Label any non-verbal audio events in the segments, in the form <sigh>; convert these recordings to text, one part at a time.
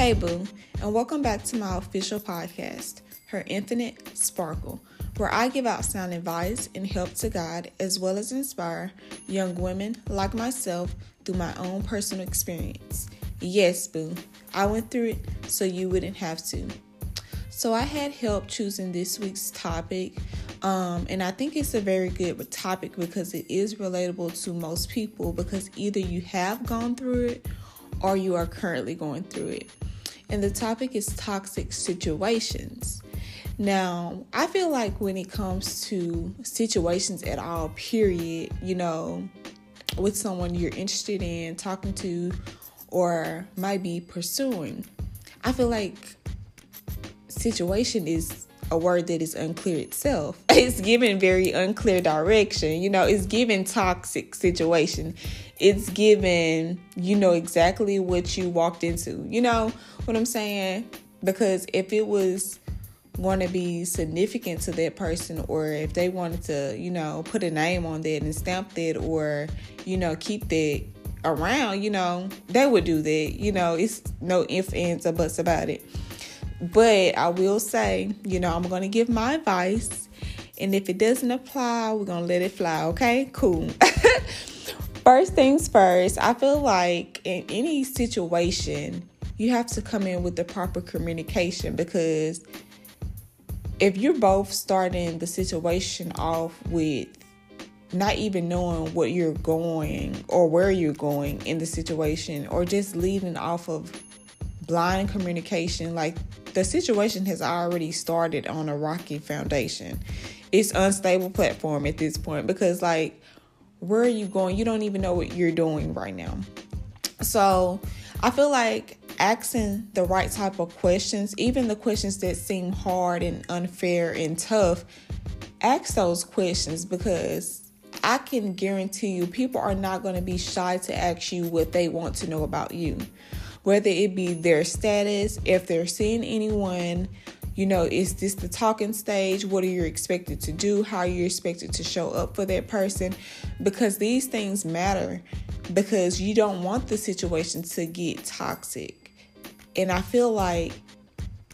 Hey, Boo, and welcome back to my official podcast, Her Infinite Sparkle, where I give out sound advice and help to guide as well as inspire young women like myself through my own personal experience. Yes, Boo, I went through it so you wouldn't have to. So I had help choosing this week's topic, um, and I think it's a very good topic because it is relatable to most people because either you have gone through it or you are currently going through it. And the topic is toxic situations. Now, I feel like when it comes to situations at all, period, you know, with someone you're interested in talking to or might be pursuing, I feel like situation is a word that is unclear itself. <laughs> It's given very unclear direction. You know, it's given toxic situation. It's given, you know, exactly what you walked into. You know what I'm saying? Because if it was going to be significant to that person or if they wanted to, you know, put a name on that and stamp that or, you know, keep that around, you know, they would do that. You know, it's no ifs, ands, or buts about it. But I will say, you know, I'm going to give my advice. And if it doesn't apply, we're going to let it fly. Okay, cool. <laughs> first things first, I feel like in any situation, you have to come in with the proper communication because if you're both starting the situation off with not even knowing what you're going or where you're going in the situation or just leading off of blind communication like the situation has already started on a rocky foundation. It's unstable platform at this point because like where are you going? You don't even know what you're doing right now. So, I feel like asking the right type of questions, even the questions that seem hard and unfair and tough, ask those questions because I can guarantee you people are not going to be shy to ask you what they want to know about you whether it be their status, if they're seeing anyone, you know, is this the talking stage? What are you expected to do? How are you expected to show up for that person? Because these things matter because you don't want the situation to get toxic. And I feel like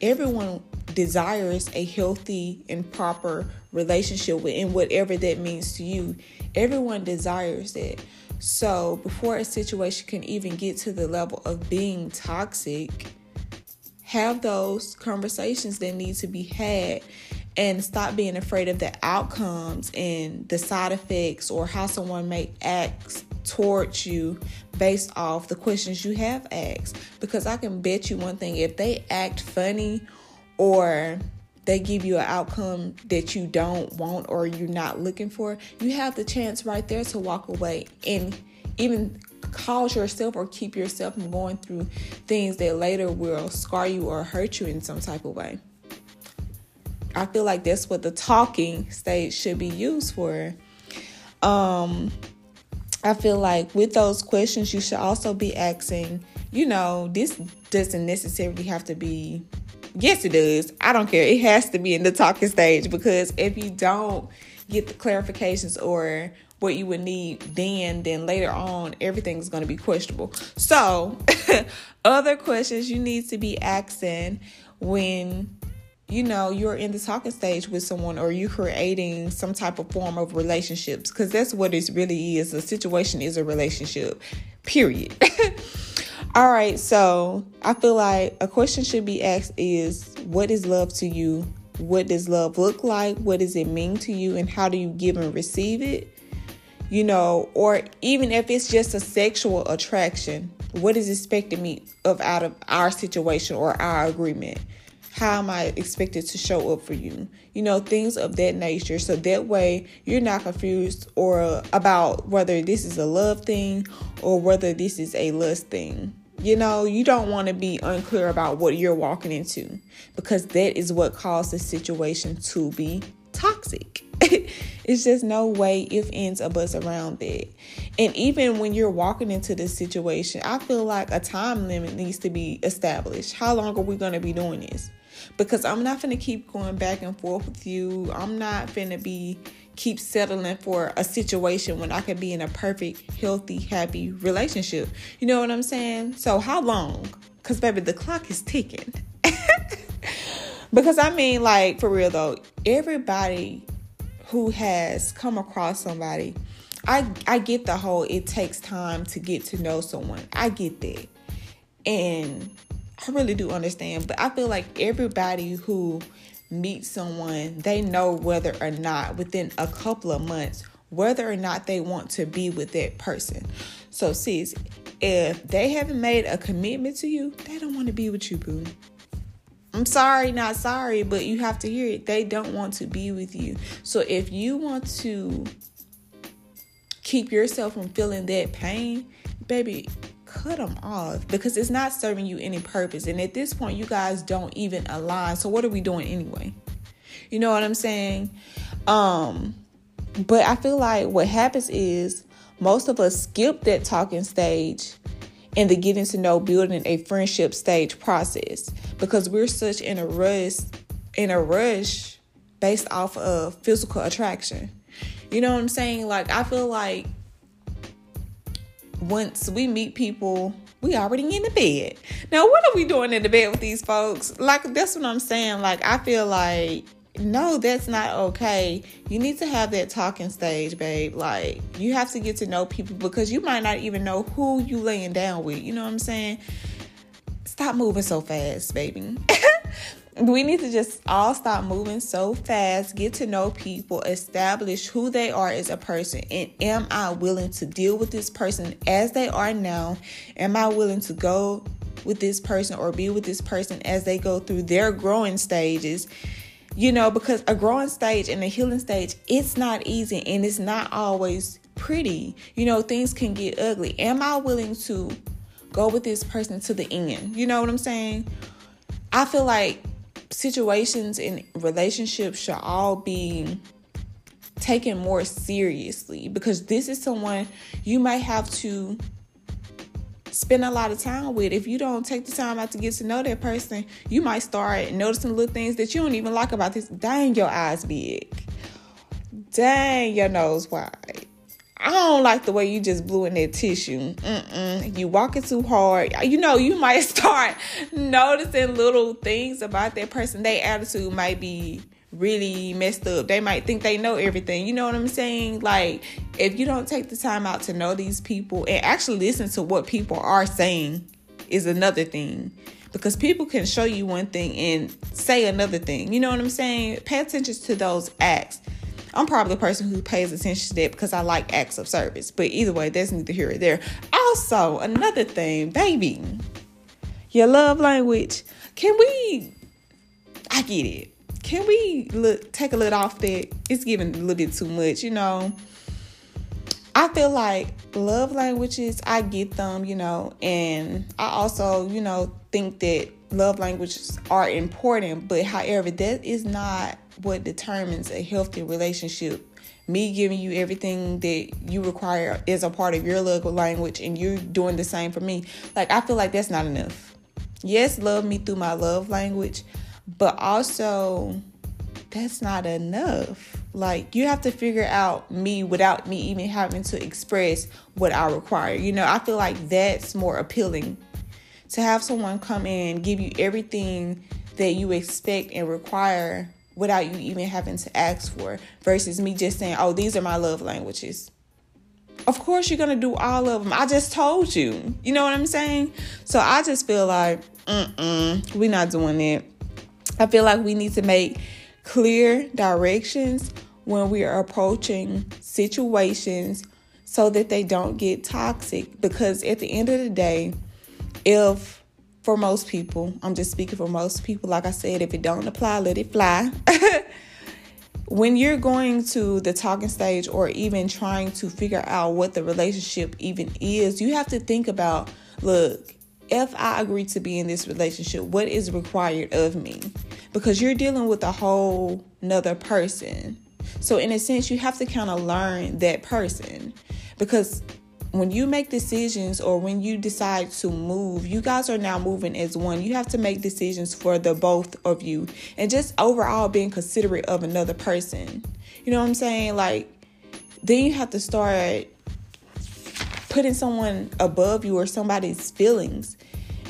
everyone desires a healthy and proper relationship and whatever that means to you. Everyone desires it. So, before a situation can even get to the level of being toxic, have those conversations that need to be had and stop being afraid of the outcomes and the side effects or how someone may act towards you based off the questions you have asked. Because I can bet you one thing if they act funny or they give you an outcome that you don't want or you're not looking for, you have the chance right there to walk away and even cause yourself or keep yourself from going through things that later will scar you or hurt you in some type of way. I feel like that's what the talking stage should be used for. Um, I feel like with those questions, you should also be asking, you know, this doesn't necessarily have to be Yes, it does. I don't care. It has to be in the talking stage because if you don't get the clarifications or what you would need then, then later on, everything's going to be questionable. So, <laughs> other questions you need to be asking when you know you're in the talking stage with someone or you're creating some type of form of relationships because that's what it really is a situation is a relationship period <laughs> All right, so I feel like a question should be asked is what is love to you? What does love look like? What does it mean to you? And how do you give and receive it? You know, or even if it's just a sexual attraction, what is expected me of out of our situation or our agreement? How am I expected to show up for you? You know, things of that nature. So that way you're not confused or about whether this is a love thing or whether this is a lust thing. You know, you don't want to be unclear about what you're walking into because that is what caused the situation to be toxic. <laughs> it's just no way if ends or buts around that. And even when you're walking into this situation, I feel like a time limit needs to be established. How long are we going to be doing this? Because I'm not to keep going back and forth with you. I'm not to be keep settling for a situation when I could be in a perfect, healthy, happy relationship. You know what I'm saying? So, how long? Because, baby, the clock is ticking. <laughs> because, I mean, like, for real though, everybody who has come across somebody, I, I get the whole it takes time to get to know someone. I get that. And I really do understand. But I feel like everybody who meets someone, they know whether or not within a couple of months whether or not they want to be with that person. So, sis, if they haven't made a commitment to you, they don't want to be with you, boo. I'm sorry, not sorry, but you have to hear it. They don't want to be with you. So, if you want to keep yourself from feeling that pain, baby, cut them off because it's not serving you any purpose. And at this point, you guys don't even align. So, what are we doing anyway? You know what I'm saying? Um, but I feel like what happens is most of us skip that talking stage and the getting to know building a friendship stage process because we're such in a rush in a rush based off of physical attraction. You know what I'm saying? Like I feel like once we meet people, we already in the bed. Now, what are we doing in the bed with these folks? Like that's what I'm saying. Like I feel like no, that's not okay. You need to have that talking stage, babe. Like, you have to get to know people because you might not even know who you laying down with. You know what I'm saying? Stop moving so fast, baby. <laughs> we need to just all stop moving so fast, get to know people, establish who they are as a person, and am I willing to deal with this person as they are now? Am I willing to go with this person or be with this person as they go through their growing stages? you know, because a growing stage and a healing stage, it's not easy and it's not always pretty. You know, things can get ugly. Am I willing to go with this person to the end? You know what I'm saying? I feel like situations in relationships should all be taken more seriously because this is someone you might have to spend a lot of time with. If you don't take the time out to get to know that person, you might start noticing little things that you don't even like about this. Dang, your eyes big. Dang, your nose wide. I don't like the way you just blew in that tissue. Mm-mm. You walking too hard. You know, you <laughs> might start noticing little things about that person. Their attitude might be really messed up. They might think they know everything. You know what I'm saying? Like, if you don't take the time out to know these people and actually listen to what people are saying, is another thing. Because people can show you one thing and say another thing. You know what I'm saying? Pay attention to those acts. I'm probably the person who pays attention to that because I like acts of service. But either way, that's neither here or there. Also, another thing, baby, your love language. Can we? I get it can we look take a little off that? It's giving a little bit too much, you know. I feel like love languages, I get them, you know, and I also, you know, think that love languages are important, but however, that is not what determines a healthy relationship. Me giving you everything that you require is a part of your love language and you're doing the same for me. Like, I feel like that's not enough. Yes, love me through my love language, but also, that's not enough. Like, you have to figure out me without me even having to express what I require. You know, I feel like that's more appealing to have someone come in, give you everything that you expect and require without you even having to ask for versus me just saying, oh, these are my love languages. Of course, you're gonna do all of them. I just told you. You know what I'm saying? So I just feel like, mm we're not doing that. I feel like we need to make clear directions when we are approaching situations so that they don't get toxic. Because at the end of the day, if for most people, I'm just speaking for most people, like I said, if it don't apply, let it fly. <laughs> when you're going to the talking stage or even trying to figure out what the relationship even is, you have to think about look, if I agree to be in this relationship, what is required of me? Because you're dealing with a whole nother person. So, in a sense, you have to kind of learn that person. Because when you make decisions or when you decide to move, you guys are now moving as one. You have to make decisions for the both of you and just overall being considerate of another person. You know what I'm saying? Like, then you have to start putting someone above you or somebody's feelings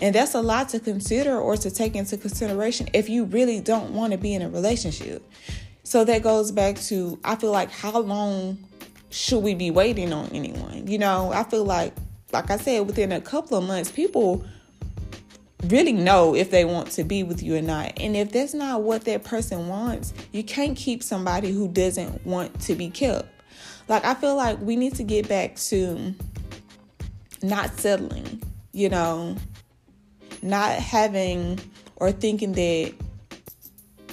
And that's a lot to consider or to take into consideration if you really don't want to be in a relationship. So that goes back to I feel like how long should we be waiting on anyone? You know, I feel like like I said within a couple of months people really know if they want to be with you or not. And if that's not what that person wants, you can't keep somebody who doesn't want to be kept. Like I feel like we need to get back to not settling, you know, not having or thinking that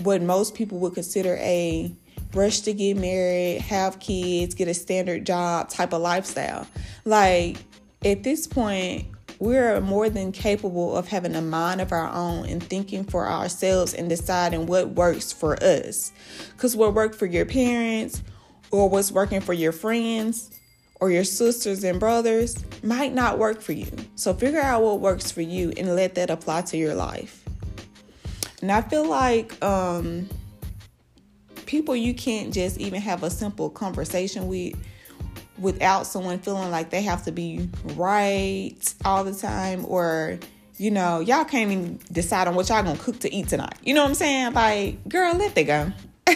what most people would consider a rush to get married, have kids, get a standard job type of lifestyle. Like at this point, we're more than capable of having a mind of our own and thinking for ourselves and deciding what works for us. Because what worked for your parents or what's working for your friends or your sisters and brothers might not work for you. So figure out what works for you and let that apply to your life. And I feel like um, people you can't just even have a simple conversation with without someone feeling like they have to be right all the time or you know y'all can't even decide on what y'all gonna cook to eat tonight. You know what i'm saying? Like girl let they go. <laughs>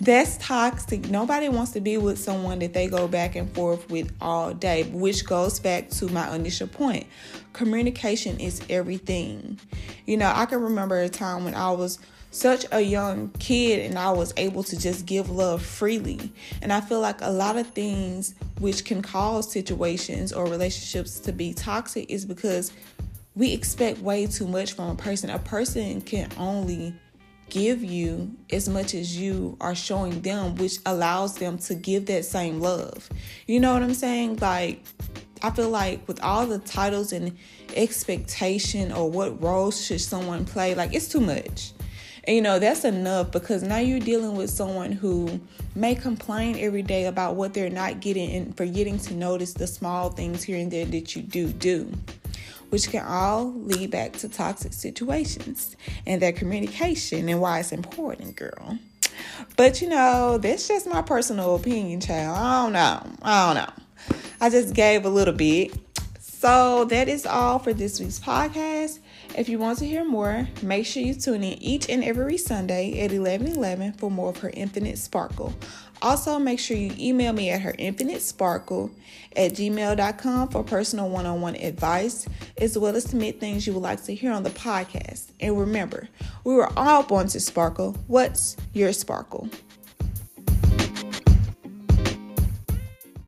That's toxic. Nobody wants to be with someone that they go back and forth with all day which goes back to my initial point. Communication is everything. You know i can remember a time when i was such a young kid and I was able to just give love freely. And I feel like a lot of things which can cause situations or relationships to be toxic is because we expect way too much from a person. A person can only give you as much as you are showing them, which allows them to give that same love. You know what I'm saying? Like, I feel like with all the titles and expectation or what roles should someone play, like, it's too much. And you know, that's enough because now you're dealing with someone who may complain every day about what they're not getting and forgetting to notice the small things here and there that you do do, which can all lead back to toxic situations and their communication and why it's important, girl. But you know, that's just my personal opinion, child. I don't know. I don't know. I just gave a little bit. So that is all for this week's podcast. If you want to hear more, make sure you tune in each and every Sunday at 11 11 for more of her infinite sparkle. Also, make sure you email me at her infinite sparkle at gmail.com for personal one on one advice, as well as submit things you would like to hear on the podcast. And remember, we were all born to sparkle. What's your sparkle?